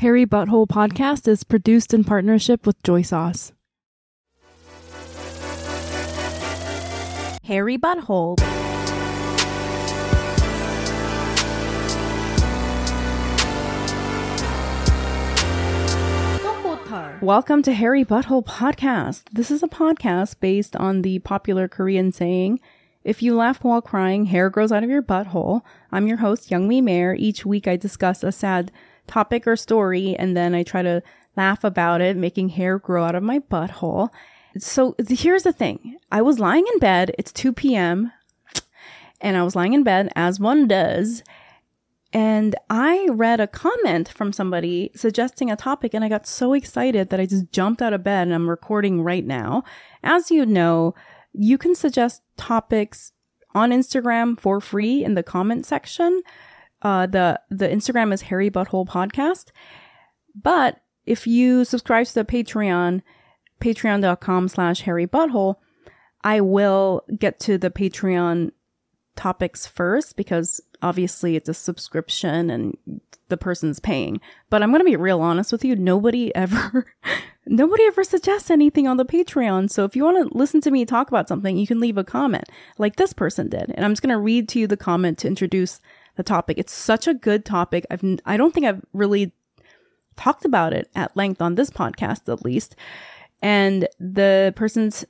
Hairy Butthole podcast is produced in partnership with Joy Sauce. Hairy Butthole. Welcome to Hairy Butthole Podcast. This is a podcast based on the popular Korean saying, if you laugh while crying, hair grows out of your butthole. I'm your host, Youngmi Mayer. Each week I discuss a sad topic or story and then I try to laugh about it, making hair grow out of my butthole. So here's the thing. I was lying in bed. It's 2 p.m. and I was lying in bed as one does. And I read a comment from somebody suggesting a topic and I got so excited that I just jumped out of bed and I'm recording right now. As you know, you can suggest topics on Instagram for free in the comment section. Uh, the the Instagram is Hairy Butthole Podcast. But if you subscribe to the Patreon, patreon.com slash Hairy butthole, I will get to the Patreon topics first because obviously it's a subscription and the person's paying. But I'm going to be real honest with you. Nobody ever, nobody ever suggests anything on the Patreon. So if you want to listen to me talk about something, you can leave a comment like this person did. And I'm just going to read to you the comment to introduce the topic. It's such a good topic. I've, I don't think I've really talked about it at length on this podcast, at least. And the person's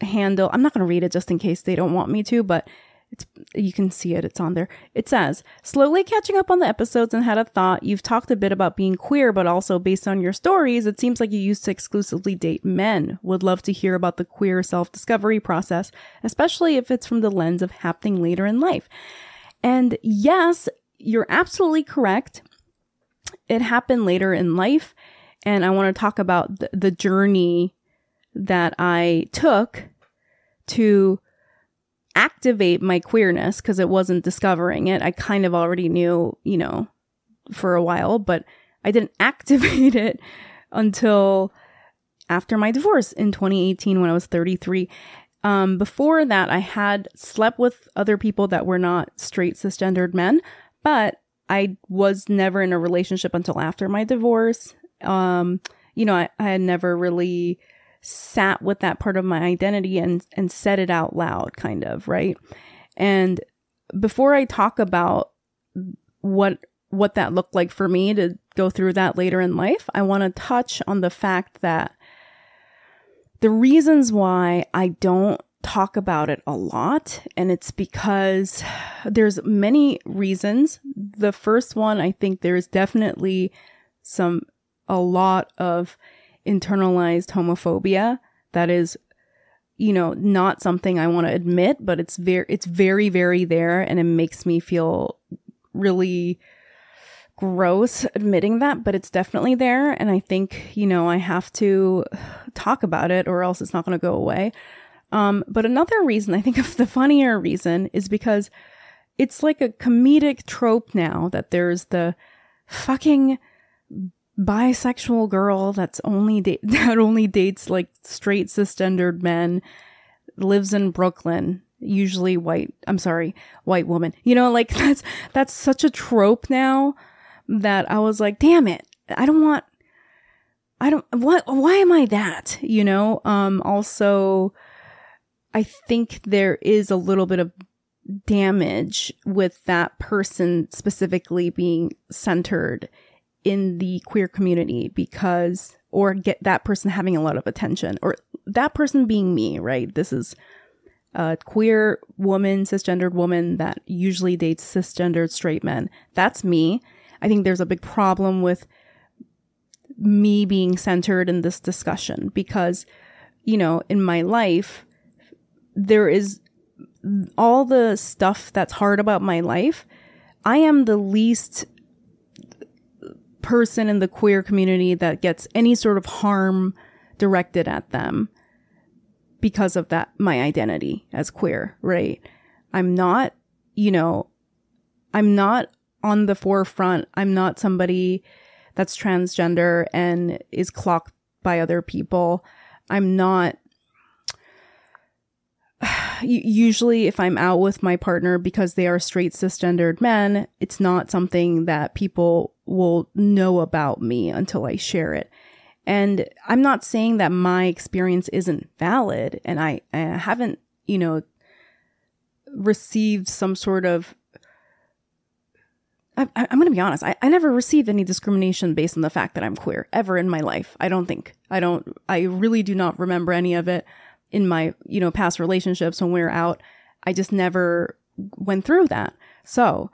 handle, I'm not going to read it just in case they don't want me to, but it's you can see it it's on there it says slowly catching up on the episodes and had a thought you've talked a bit about being queer but also based on your stories it seems like you used to exclusively date men would love to hear about the queer self-discovery process especially if it's from the lens of happening later in life and yes you're absolutely correct it happened later in life and i want to talk about the, the journey that i took to activate my queerness because it wasn't discovering it. I kind of already knew, you know, for a while, but I didn't activate it until after my divorce in 2018 when I was 33. Um, before that, I had slept with other people that were not straight cisgendered men, but I was never in a relationship until after my divorce. Um, you know, I, I had never really sat with that part of my identity and and said it out loud kind of right and before i talk about what what that looked like for me to go through that later in life i want to touch on the fact that the reasons why i don't talk about it a lot and it's because there's many reasons. The first one i think there's definitely some a lot of internalized homophobia that is you know not something i want to admit but it's very it's very very there and it makes me feel really gross admitting that but it's definitely there and i think you know i have to talk about it or else it's not going to go away. Um but another reason i think of the funnier reason is because it's like a comedic trope now that there's the fucking bisexual girl that's only da- that only dates like straight cisgendered men lives in Brooklyn usually white I'm sorry white woman. You know like that's that's such a trope now that I was like damn it I don't want I don't what why am I that you know um also I think there is a little bit of damage with that person specifically being centered in the queer community because, or get that person having a lot of attention, or that person being me, right? This is a queer woman, cisgendered woman that usually dates cisgendered straight men. That's me. I think there's a big problem with me being centered in this discussion because, you know, in my life, there is all the stuff that's hard about my life. I am the least person in the queer community that gets any sort of harm directed at them because of that, my identity as queer, right? I'm not, you know, I'm not on the forefront. I'm not somebody that's transgender and is clocked by other people. I'm not usually if I'm out with my partner because they are straight cisgendered men, it's not something that people will know about me until I share it. And I'm not saying that my experience isn't valid and I, I haven't, you know, received some sort of I, am going to be honest. I, I never received any discrimination based on the fact that I'm queer ever in my life. I don't think. I don't, I really do not remember any of it in my, you know, past relationships when we were out. I just never went through that. So,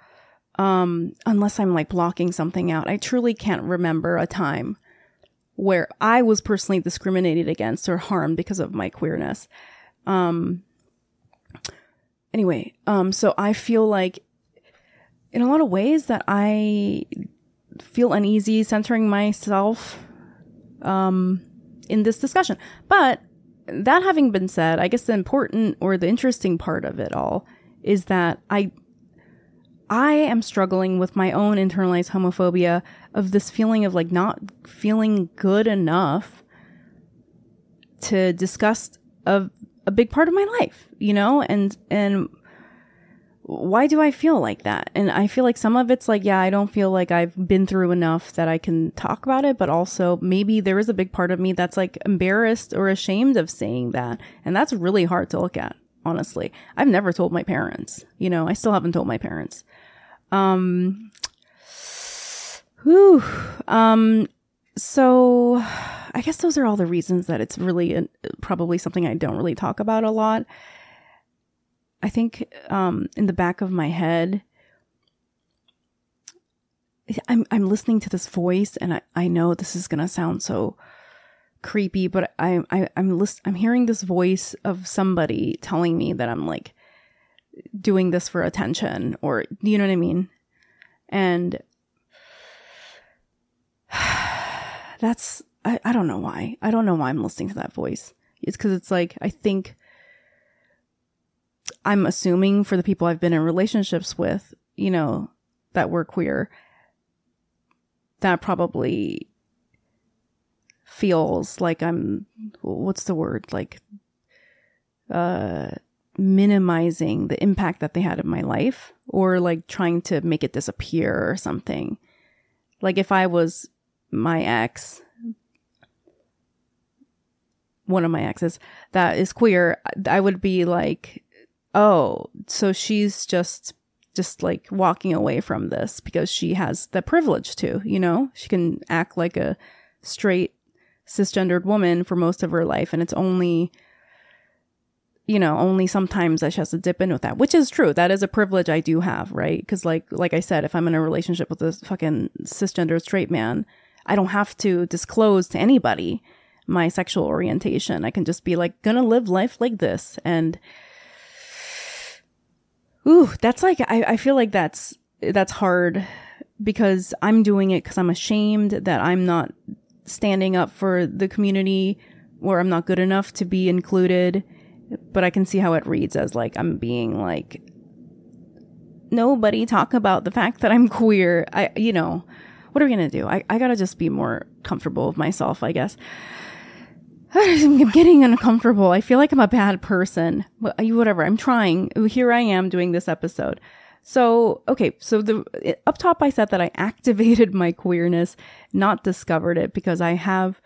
um, unless I'm like blocking something out, I truly can't remember a time where I was personally discriminated against or harmed because of my queerness. Um, anyway, um, so I feel like in a lot of ways that I feel uneasy centering myself um, in this discussion. But that having been said, I guess the important or the interesting part of it all is that I I am struggling with my own internalized homophobia of this feeling of like not feeling good enough to discuss a, a big part of my life, you know, and and why do I feel like that? And I feel like some of it's like, yeah, I don't feel like I've been through enough that I can talk about it, but also maybe there is a big part of me that's like embarrassed or ashamed of saying that. And that's really hard to look at, honestly. I've never told my parents, you know, I still haven't told my parents. Um, whew. Um, so I guess those are all the reasons that it's really probably something I don't really talk about a lot. I think um, in the back of my head, I'm I'm listening to this voice, and I, I know this is gonna sound so creepy, but I, I I'm list, I'm hearing this voice of somebody telling me that I'm like doing this for attention, or you know what I mean, and that's I, I don't know why I don't know why I'm listening to that voice. It's because it's like I think I'm assuming for the people I've been in relationships with, you know, that were queer, that probably feels like I'm, what's the word? Like, uh, minimizing the impact that they had in my life or like trying to make it disappear or something. Like if I was my ex, one of my exes that is queer, I would be like, oh, so she's just just like walking away from this because she has the privilege to, you know, she can act like a straight cisgendered woman for most of her life and it's only you know only sometimes that she has to dip in with that which is true. That is a privilege i do have right? Because like like i said if i'm in a relationship with a fucking cisgender straight man i don't have to disclose to anybody my sexual orientation. I can just be like gonna live life like this and Ooh, that's like I, I feel like that's that's hard because I'm doing it because I'm ashamed that I'm not standing up for the community or I'm not good enough to be included. But I can see how it reads as like I'm being like nobody talk about the fact that I'm queer. I you know, what are we gonna do? I, I gotta just be more comfortable with myself, I guess. I'm getting uncomfortable. I feel like I'm a bad person. Whatever. I'm trying. Here I am doing this episode. So, okay. So the up top, I said that I activated my queerness, not discovered it because I have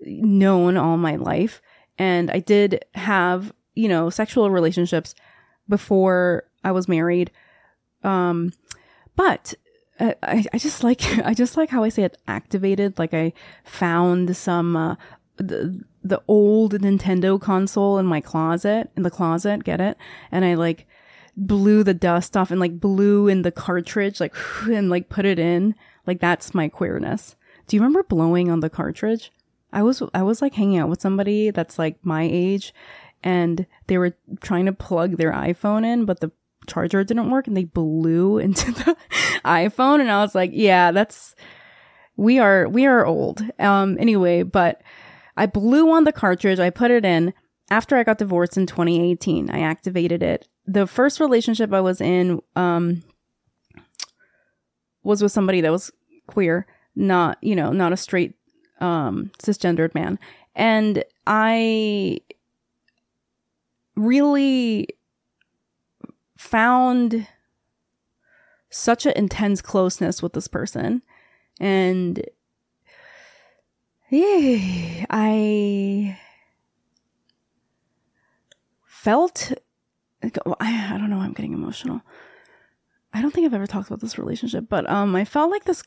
known all my life. And I did have, you know, sexual relationships before I was married. Um, but uh, I, I just like I just like how I say it activated. Like I found some uh, the the old Nintendo console in my closet, in the closet, get it? And I like blew the dust off and like blew in the cartridge, like, and like put it in. Like that's my queerness. Do you remember blowing on the cartridge? I was, I was like hanging out with somebody that's like my age and they were trying to plug their iPhone in, but the charger didn't work and they blew into the iPhone. And I was like, yeah, that's, we are, we are old. Um, anyway, but I blew on the cartridge, I put it in. After I got divorced in 2018, I activated it. The first relationship I was in um, was with somebody that was queer, not, you know, not a straight um, cisgendered man. And I really found such an intense closeness with this person And I felt I don't know, I'm getting emotional. I don't think I've ever talked about this relationship, but um I felt like this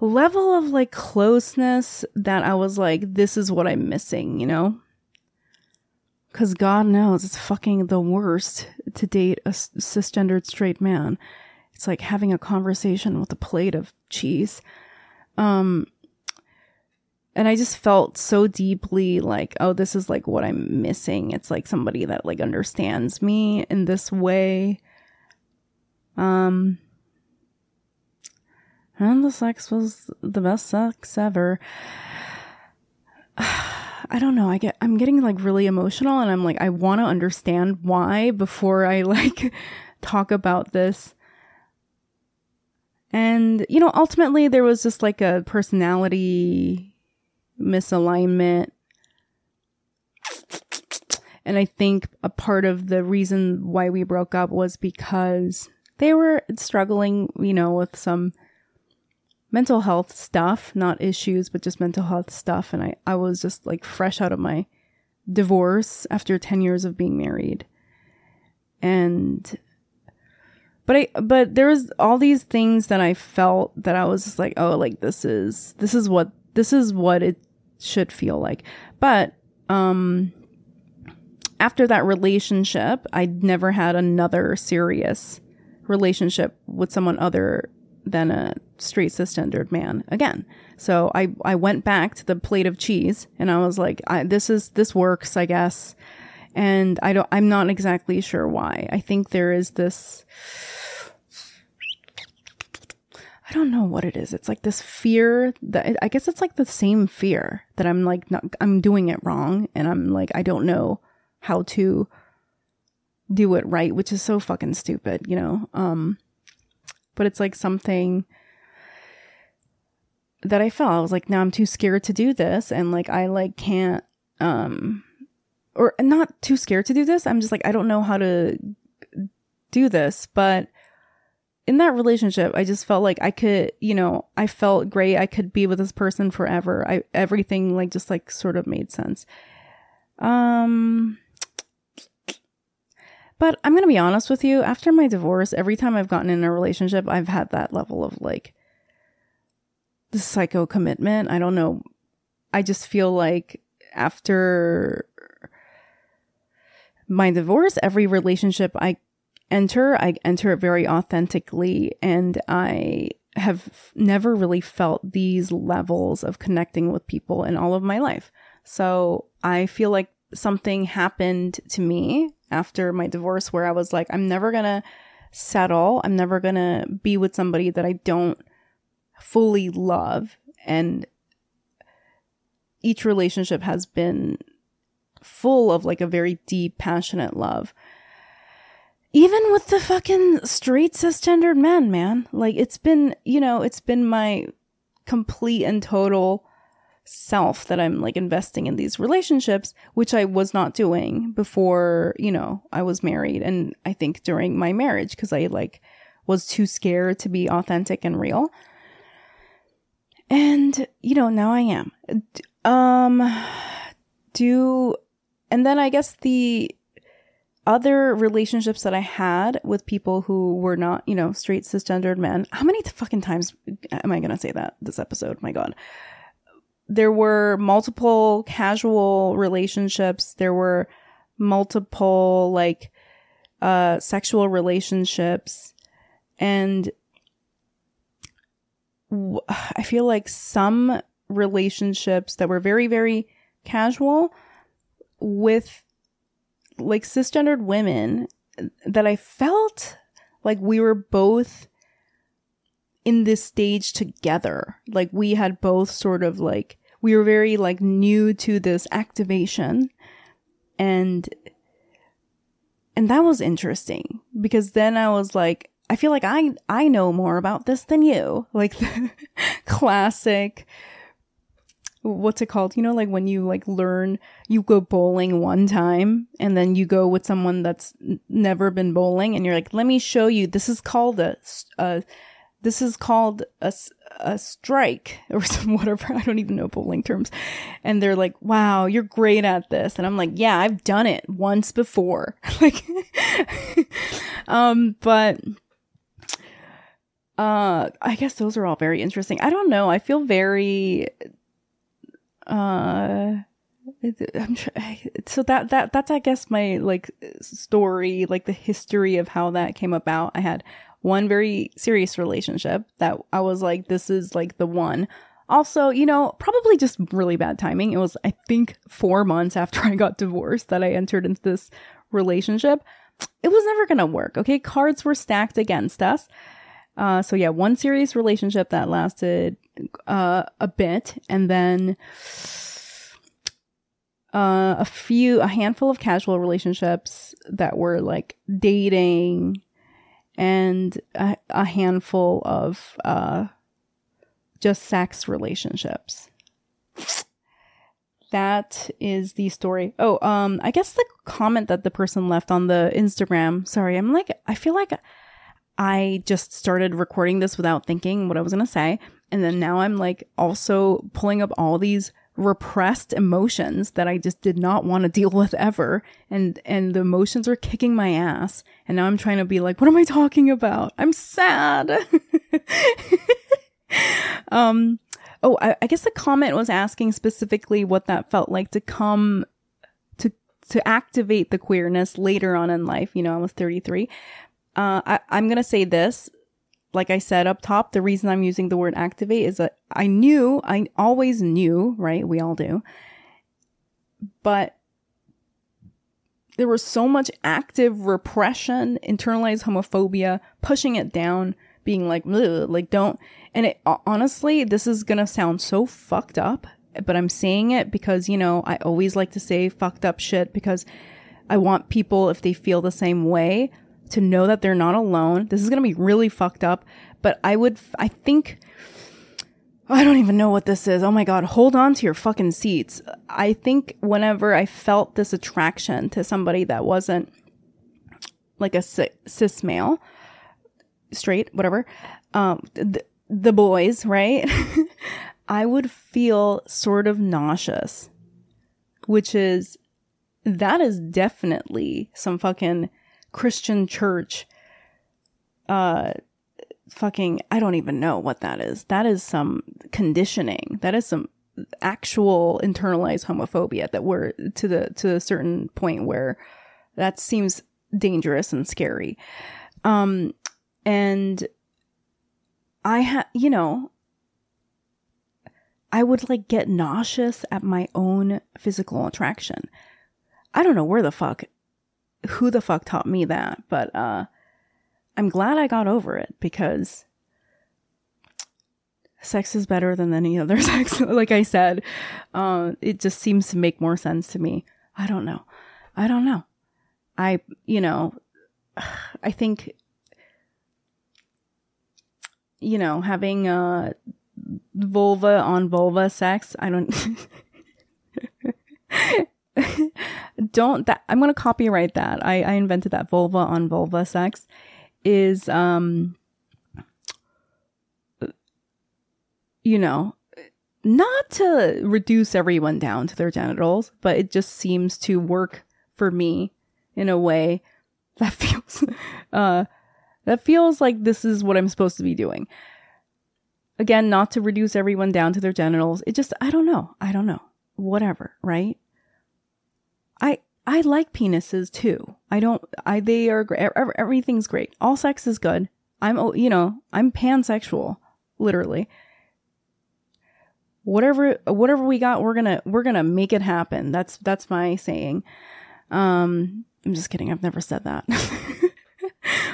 level of like closeness that I was like this is what I'm missing, you know? Cuz God knows it's fucking the worst to date a cisgendered straight man. It's like having a conversation with a plate of cheese. Um, and I just felt so deeply like, oh, this is like what I'm missing. It's like somebody that like understands me in this way. Um, and the sex was the best sex ever. I don't know. I get I'm getting like really emotional and I'm like I want to understand why before I like talk about this. And, you know, ultimately there was just like a personality misalignment. And I think a part of the reason why we broke up was because they were struggling, you know, with some mental health stuff, not issues, but just mental health stuff. And I, I was just like fresh out of my divorce after 10 years of being married. And but I but there was all these things that I felt that I was just like, oh, like this is this is what this is what it should feel like. But um after that relationship, I never had another serious relationship with someone other than a straight cisgendered man again. So I I went back to the plate of cheese and I was like, I, this is this works, I guess. And I don't I'm not exactly sure why. I think there is this I don't know what it is. It's like this fear that I guess it's like the same fear that I'm like not I'm doing it wrong and I'm like I don't know how to do it right, which is so fucking stupid, you know. Um but it's like something that I felt I was like now I'm too scared to do this and like I like can't um or not too scared to do this. I'm just like I don't know how to do this, but in that relationship, I just felt like I could, you know, I felt great. I could be with this person forever. I everything like just like sort of made sense. Um but I'm going to be honest with you, after my divorce, every time I've gotten in a relationship, I've had that level of like the psycho commitment. I don't know. I just feel like after my divorce, every relationship I enter, I enter it very authentically and I have never really felt these levels of connecting with people in all of my life. So I feel like something happened to me after my divorce where I was like, I'm never gonna settle. I'm never gonna be with somebody that I don't fully love. And each relationship has been full of like a very deep, passionate love even with the fucking straight cisgendered men, man. Like it's been, you know, it's been my complete and total self that I'm like investing in these relationships, which I was not doing before, you know, I was married. And I think during my marriage, because I like was too scared to be authentic and real. And, you know, now I am. Um, do, and then I guess the, other relationships that I had with people who were not, you know, straight cisgendered men. How many fucking times am I going to say that this episode? My God. There were multiple casual relationships. There were multiple, like, uh, sexual relationships. And I feel like some relationships that were very, very casual with like cisgendered women that I felt like we were both in this stage together. Like we had both sort of like we were very like new to this activation and and that was interesting because then I was like I feel like I I know more about this than you. Like classic what's it called? You know, like when you like learn, you go bowling one time and then you go with someone that's never been bowling and you're like, let me show you. This is called a, a this is called a, a strike or some whatever. I don't even know bowling terms. And they're like, wow, you're great at this. And I'm like, yeah, I've done it once before. like, um, but, uh, I guess those are all very interesting. I don't know. I feel very, uh, I'm so that that that's I guess my like story, like the history of how that came about. I had one very serious relationship that I was like, this is like the one. Also, you know, probably just really bad timing. It was, I think, four months after I got divorced that I entered into this relationship. It was never gonna work. Okay, cards were stacked against us. Uh, so yeah, one serious relationship that lasted uh, a bit, and then uh, a few, a handful of casual relationships that were like dating, and a, a handful of uh, just sex relationships. That is the story. Oh, um, I guess the comment that the person left on the Instagram. Sorry, I'm like, I feel like I just started recording this without thinking what I was gonna say, and then now I'm like also pulling up all these repressed emotions that I just did not want to deal with ever. And, and the emotions are kicking my ass. And now I'm trying to be like, what am I talking about? I'm sad. um, oh, I, I guess the comment was asking specifically what that felt like to come to, to activate the queerness later on in life. You know, I was 33. Uh, I, I'm going to say this like I said up top, the reason I'm using the word activate is that I knew, I always knew, right? We all do. But there was so much active repression, internalized homophobia, pushing it down, being like, like don't. And it honestly, this is gonna sound so fucked up, but I'm saying it because, you know, I always like to say fucked up shit because I want people, if they feel the same way, to know that they're not alone. This is going to be really fucked up, but I would, I think, I don't even know what this is. Oh my God, hold on to your fucking seats. I think whenever I felt this attraction to somebody that wasn't like a cis male, straight, whatever, um, the, the boys, right? I would feel sort of nauseous, which is, that is definitely some fucking Christian church, uh, fucking, I don't even know what that is. That is some conditioning. That is some actual internalized homophobia that we're to the, to a certain point where that seems dangerous and scary. Um, and I had, you know, I would like get nauseous at my own physical attraction. I don't know where the fuck who the fuck taught me that, but uh I'm glad I got over it because sex is better than any other sex. like I said, uh, it just seems to make more sense to me. I don't know. I don't know. I, you know, I think, you know, having uh, vulva on vulva sex, I don't. don't that I'm gonna copyright that. I, I invented that vulva on vulva sex is um you know not to reduce everyone down to their genitals, but it just seems to work for me in a way that feels uh that feels like this is what I'm supposed to be doing. Again, not to reduce everyone down to their genitals. It just I don't know. I don't know. Whatever, right? I I like penises too. I don't. I they are great. Everything's great. All sex is good. I'm you know I'm pansexual, literally. Whatever whatever we got, we're gonna we're gonna make it happen. That's that's my saying. Um, I'm just kidding. I've never said that.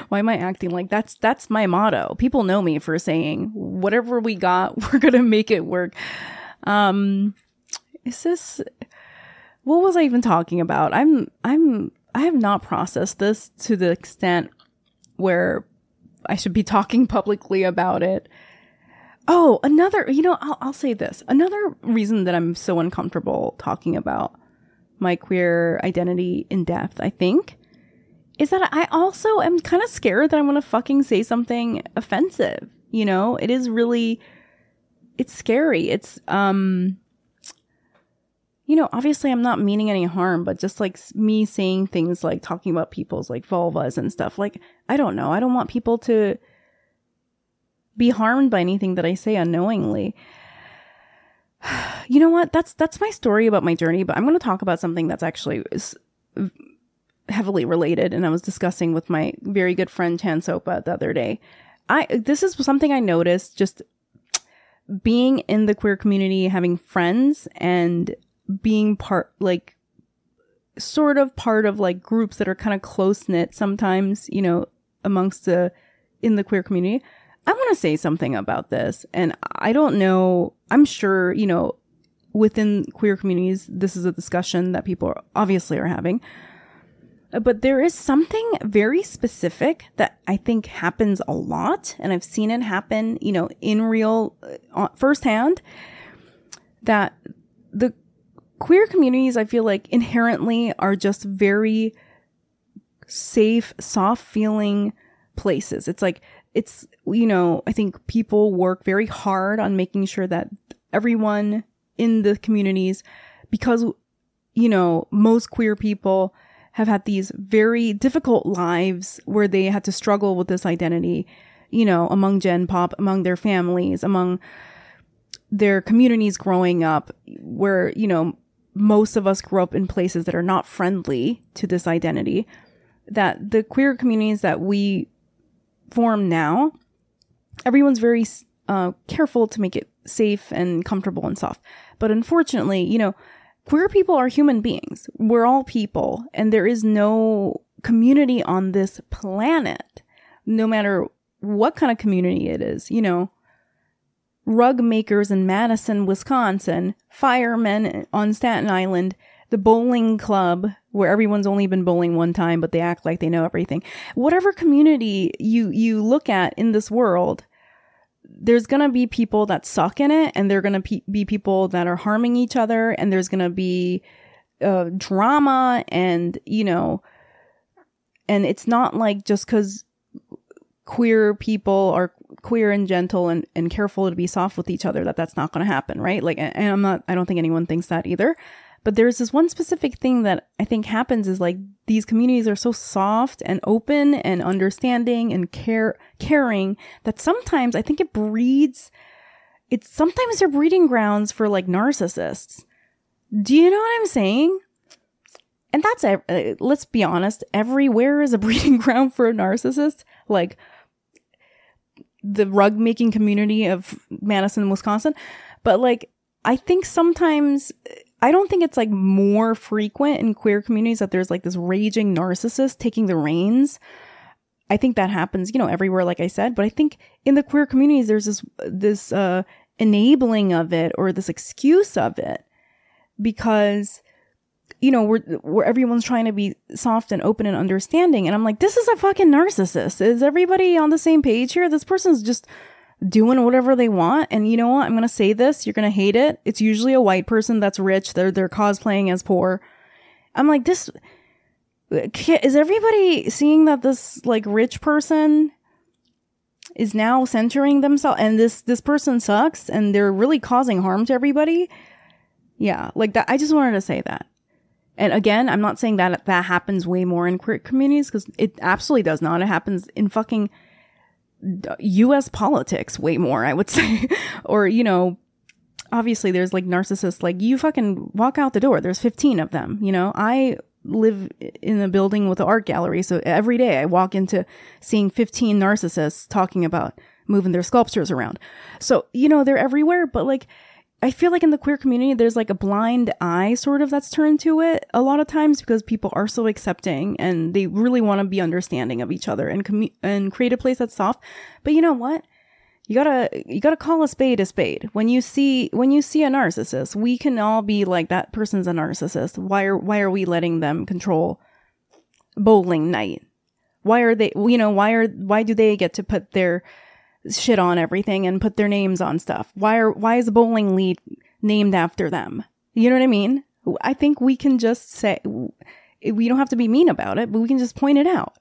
Why am I acting like that's that's my motto? People know me for saying whatever we got, we're gonna make it work. Um, is this? What was I even talking about? I'm I'm I have not processed this to the extent where I should be talking publicly about it. Oh, another, you know, I'll, I'll say this. Another reason that I'm so uncomfortable talking about my queer identity in depth, I think, is that I also am kind of scared that I'm going to fucking say something offensive You know, it is really, it's scary. It's, um, you know, obviously I'm not meaning any harm, but just like me saying things like talking about people's like vulvas and stuff, like, I don't know. I don't want people to be harmed by anything that I say unknowingly. You know what? That's that's my story about my journey, but I'm going to talk about something that's actually heavily related and I was discussing with my very good friend Chan Sopa the other day. I this is something I noticed just being in the queer community, having friends and being part like sort of part of like groups that are kind of close knit sometimes, you know, amongst the in the queer community. I want to say something about this and I don't know, I'm sure, you know, within queer communities this is a discussion that people obviously are having. But there is something very specific that I think happens a lot and I've seen it happen, you know, in real uh, firsthand that the queer communities, I feel like inherently are just very safe, soft feeling places. It's like, it's, you know, I think people work very hard on making sure that everyone in the communities, because, you know, most queer people have had these very difficult lives where they had to struggle with this identity, you know, among Gen Pop, among their families, among their communities growing up, where, you know, most of us grew up in places that are not friendly to this identity, that the queer communities that we form now, everyone's very uh, careful to make it safe and comfortable and soft. But unfortunately, you know, queer people are human beings. We're all people, and there is no community on this planet, no matter what kind of community it is, you know, rug makers in Madison, Wisconsin, firemen on Staten Island, the bowling club where everyone's only been bowling one time but they act like they know everything. Whatever community you you look at in this world, there's going to be people that suck in it and there're going to pe- be people that are harming each other and there's going to be uh, drama and you know and it's not like just cuz queer people are queer and gentle and, and careful to be soft with each other that that's not going to happen right? Like and i'm not i don't think anyone thinks that either. But there's this one specific thing that i think happens is like these communities are so soft and open and understanding and care caring that sometimes i think it breeds it's sometimes they're breeding grounds for like narcissists. Do you know what i'm saying? And that's uh, let's be honest everywhere is a breeding ground for a narcissist. Like the rug making community of Madison, Wisconsin. But like, I think sometimes, I don't think it's like more frequent in queer communities that there's like this raging narcissist taking the reins. I think that happens, you know, everywhere, like I said. But I think in the queer communities, there's this, this, uh, enabling of it or this excuse of it because you know, where where everyone's trying to be soft and open and understanding. And I'm like, this is a fucking narcissist. Is everybody on the same page here? This person's just doing whatever they want. And you know what? I'm gonna say this. You're gonna hate it. It's usually a white person that's rich. They're they're cosplaying as poor. I'm like, this is everybody seeing that this like rich person is now centering themselves and this this person sucks and they're really causing harm to everybody yeah like that i just wanted to say that and again, I'm not saying that that happens way more in queer communities because it absolutely does not. It happens in fucking US politics way more, I would say. or, you know, obviously there's like narcissists, like you fucking walk out the door. There's 15 of them, you know? I live in a building with an art gallery. So every day I walk into seeing 15 narcissists talking about moving their sculptures around. So, you know, they're everywhere, but like, I feel like in the queer community, there's like a blind eye sort of that's turned to it a lot of times because people are so accepting and they really want to be understanding of each other and com- and create a place that's soft. But you know what? You gotta you gotta call a spade a spade. When you see when you see a narcissist, we can all be like that person's a narcissist. Why are why are we letting them control bowling night? Why are they you know why are why do they get to put their shit on everything and put their names on stuff? Why are why is bowling league named after them? You know what I mean? I think we can just say we don't have to be mean about it, but we can just point it out.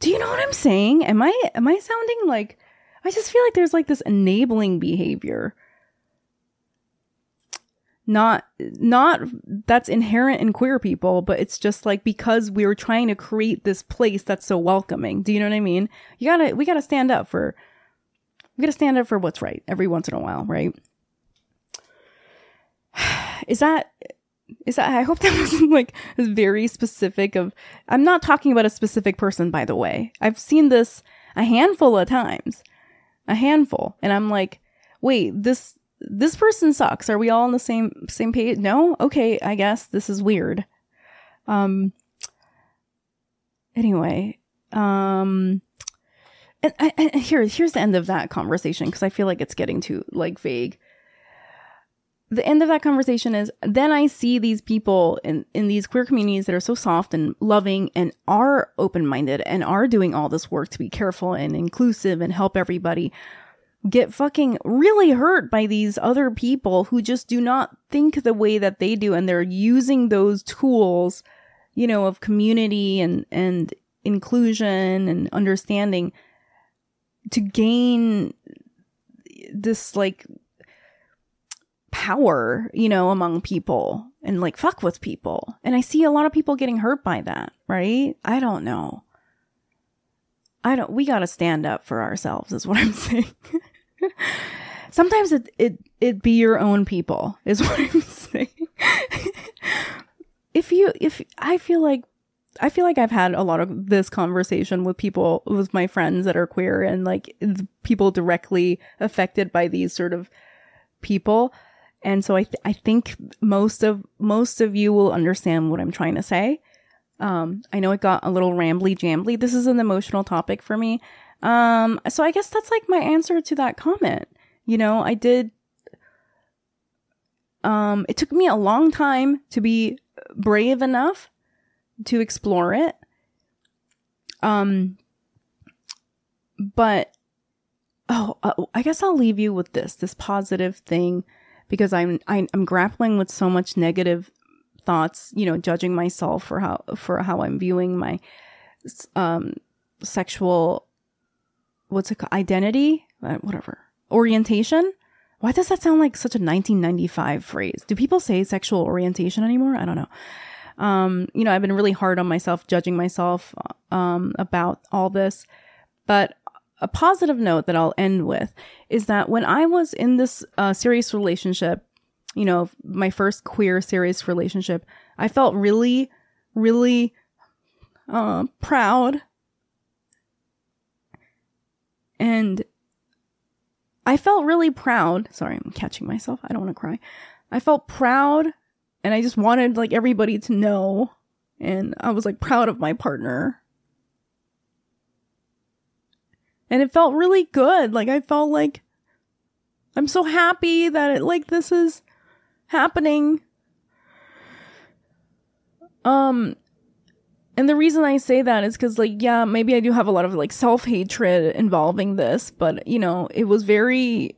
Do you know what I'm saying? Am I am I sounding like I just feel like there's like this enabling behavior. Not not that's inherent in queer people, but it's just like because we were trying to create this place that's so welcoming. Do you know what I mean? You gotta we gotta stand up for we gotta stand up for what's right every once in a while, right? Is that is that I hope that wasn't like very specific of I'm not talking about a specific person by the way. I've seen this a handful of times a handful. And I'm like, wait, this this person sucks. Are we all on the same same page? No? Okay, I guess this is weird. Um anyway, um and, and here here's the end of that conversation because I feel like it's getting too like vague. The end of that conversation is then I see these people in in these queer communities that are so soft and loving and are open-minded and are doing all this work to be careful and inclusive and help everybody get fucking really hurt by these other people who just do not think the way that they do and they're using those tools you know of community and and inclusion and understanding to gain this like power you know among people and like fuck with people. And i see a lot of people getting hurt by that right? I don't know. I don't we got to stand up for ourselves is what I'm saying. Sometimes it it it be your own people is what I'm saying. if you if I feel like I feel like I've had a lot of this conversation with people with my friends that are queer and like people directly affected by these sort of people. And so I th- I think most of most of you will understand what I'm trying to say. Um, I know it got a little rambly jambly. This is an emotional topic for me. Um, so I guess that's like my answer to that comment. You know, I did. Um, it took me a long time to be brave enough to explore it. Um, but oh, uh, I guess I'll leave you with this this positive thing because I'm I, am i am grappling with so much negative thoughts, you know, judging myself for how for how I'm viewing my um sexual what's it called identity, uh, whatever. Orientation? Why does that sound like such a 1995 phrase? Do people say sexual orientation anymore? I don't know. Um, you know, I've been really hard on myself, judging myself um, about all this. But a positive note that I'll end with is that when I was in this uh, serious relationship you know, my first queer serious relationship, I felt really, really uh, proud. And I felt really proud. Sorry, I'm catching myself. I don't want to cry. I felt proud and I just wanted like everybody to know. And I was like proud of my partner. And it felt really good. Like I felt like I'm so happy that it like this is happening. Um, and the reason I say that is because, like, yeah, maybe I do have a lot of like self hatred involving this, but you know, it was very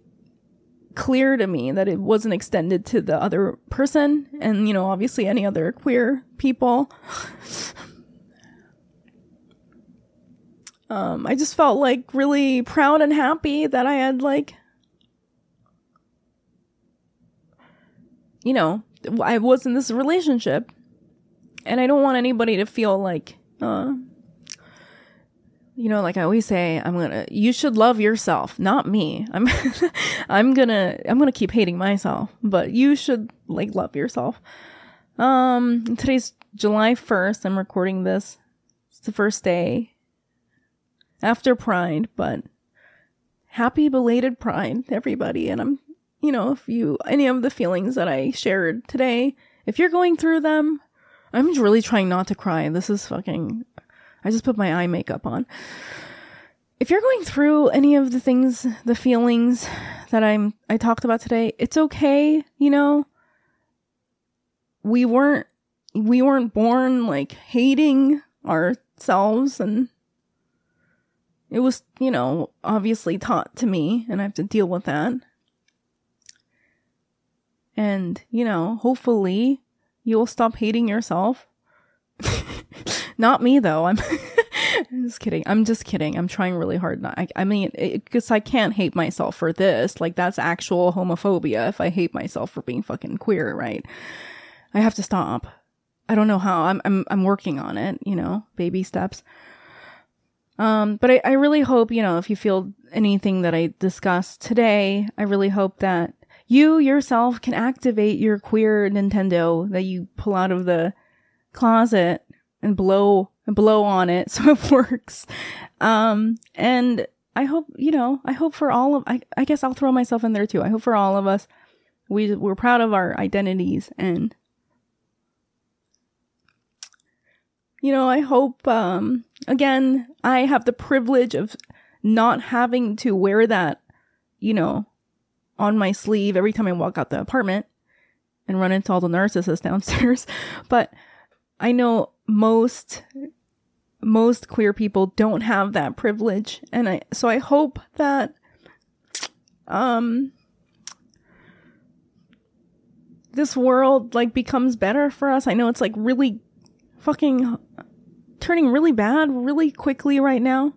clear to me that it wasn't extended to the other person and, you know, obviously any other queer people. um, I just felt like really proud and happy that I had like you know, I was in this relationship and I don't want anybody to feel like, uh, you know, like I always say, I'm gonna, you should love yourself, not me. I'm, I'm gonna, I'm gonna keep hating myself, but you should like love yourself. Um, today's July 1st. I'm recording this. It's the first day after Pride, but happy belated Pride, everybody. And I'm you know, if you, any of the feelings that I shared today, if you're going through them, I'm really trying not to cry. This is fucking, I just put my eye makeup on. If you're going through any of the things, the feelings that I'm, I talked about today, it's okay, you know? We weren't, we weren't born like hating ourselves and it was, you know, obviously taught to me and I have to deal with that. And, you know, hopefully you'll stop hating yourself. Not me though. I'm Just kidding. I'm just kidding. I'm trying really hard. Not, I, I mean, because I can't hate myself for this. Like, that's actual homophobia if I hate myself for being fucking queer, right? I have to stop. I don't know how. I'm I'm I'm working on it, you know, baby steps. Um, but I, I really hope, you know, if you feel anything that I discussed today, I really hope that you yourself can activate your queer Nintendo that you pull out of the closet and blow blow on it so it works. Um, and I hope, you know, I hope for all of, I, I guess I'll throw myself in there too. I hope for all of us, we, we're proud of our identities and, you know, I hope, um, again, I have the privilege of not having to wear that, you know, on my sleeve every time I walk out the apartment and run into all the narcissists downstairs. But I know most most queer people don't have that privilege and I so I hope that um this world like becomes better for us. I know it's like really fucking turning really bad really quickly right now.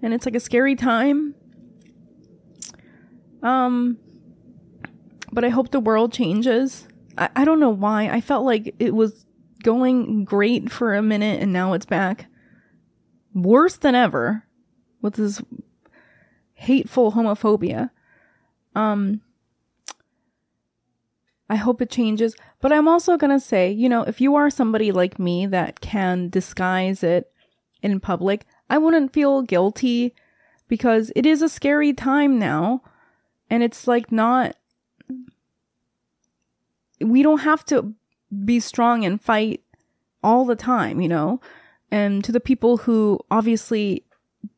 And it's like a scary time. Um but I hope the world changes. I, I don't know why. I felt like it was going great for a minute and now it's back worse than ever with this hateful homophobia. Um I hope it changes, but I'm also going to say, you know, if you are somebody like me that can disguise it in public, I wouldn't feel guilty because it is a scary time now and it's like not we don't have to be strong and fight all the time, you know? And to the people who obviously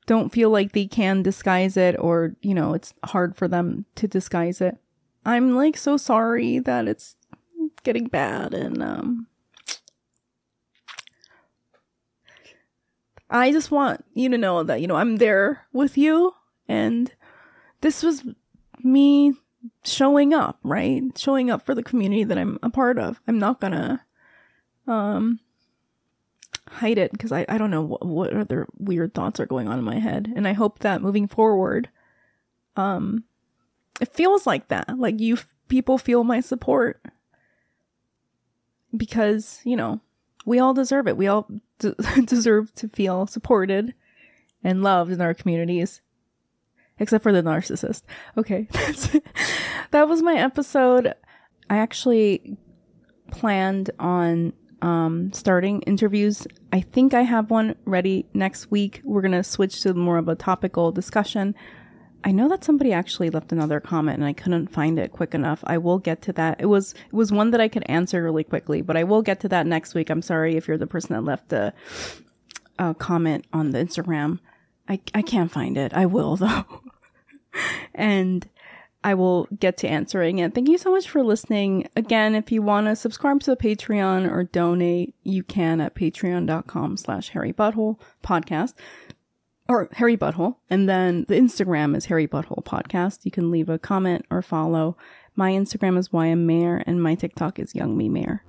don't feel like they can disguise it or, you know, it's hard for them to disguise it. I'm like so sorry that it's getting bad and um I just want you to know that, you know, I'm there with you and this was me showing up, right? Showing up for the community that I'm a part of. I'm not gonna um hide it because I, I don't know what, what other weird thoughts are going on in my head. And I hope that moving forward, um, it feels like that. Like you f- people feel my support because, you know, we all deserve it. We all deserve to feel supported and loved in our communities except for the narcissist. Okay, that was my episode. I actually planned on um, starting interviews. I think I have one ready next week. We're gonna switch to more of a topical discussion. I know that somebody actually left another comment and I couldn't find it quick enough. I will get to that. It was it was one that I could answer really quickly, but I will get to that next week. I'm sorry if you're the person that left the uh, comment on the Instagram. I I can't find it. I will though. and I will get to answering it. Thank you so much for listening. Again, if you want to subscribe to the Patreon or donate, you can at patreon.com slash Hairy Butthole podcast or Hairy Butthole. And then the Instagram is Hairy Butthole podcast. You can leave a comment or follow. My Instagram is YM Mayer and my TikTok is Youngmi Mayer.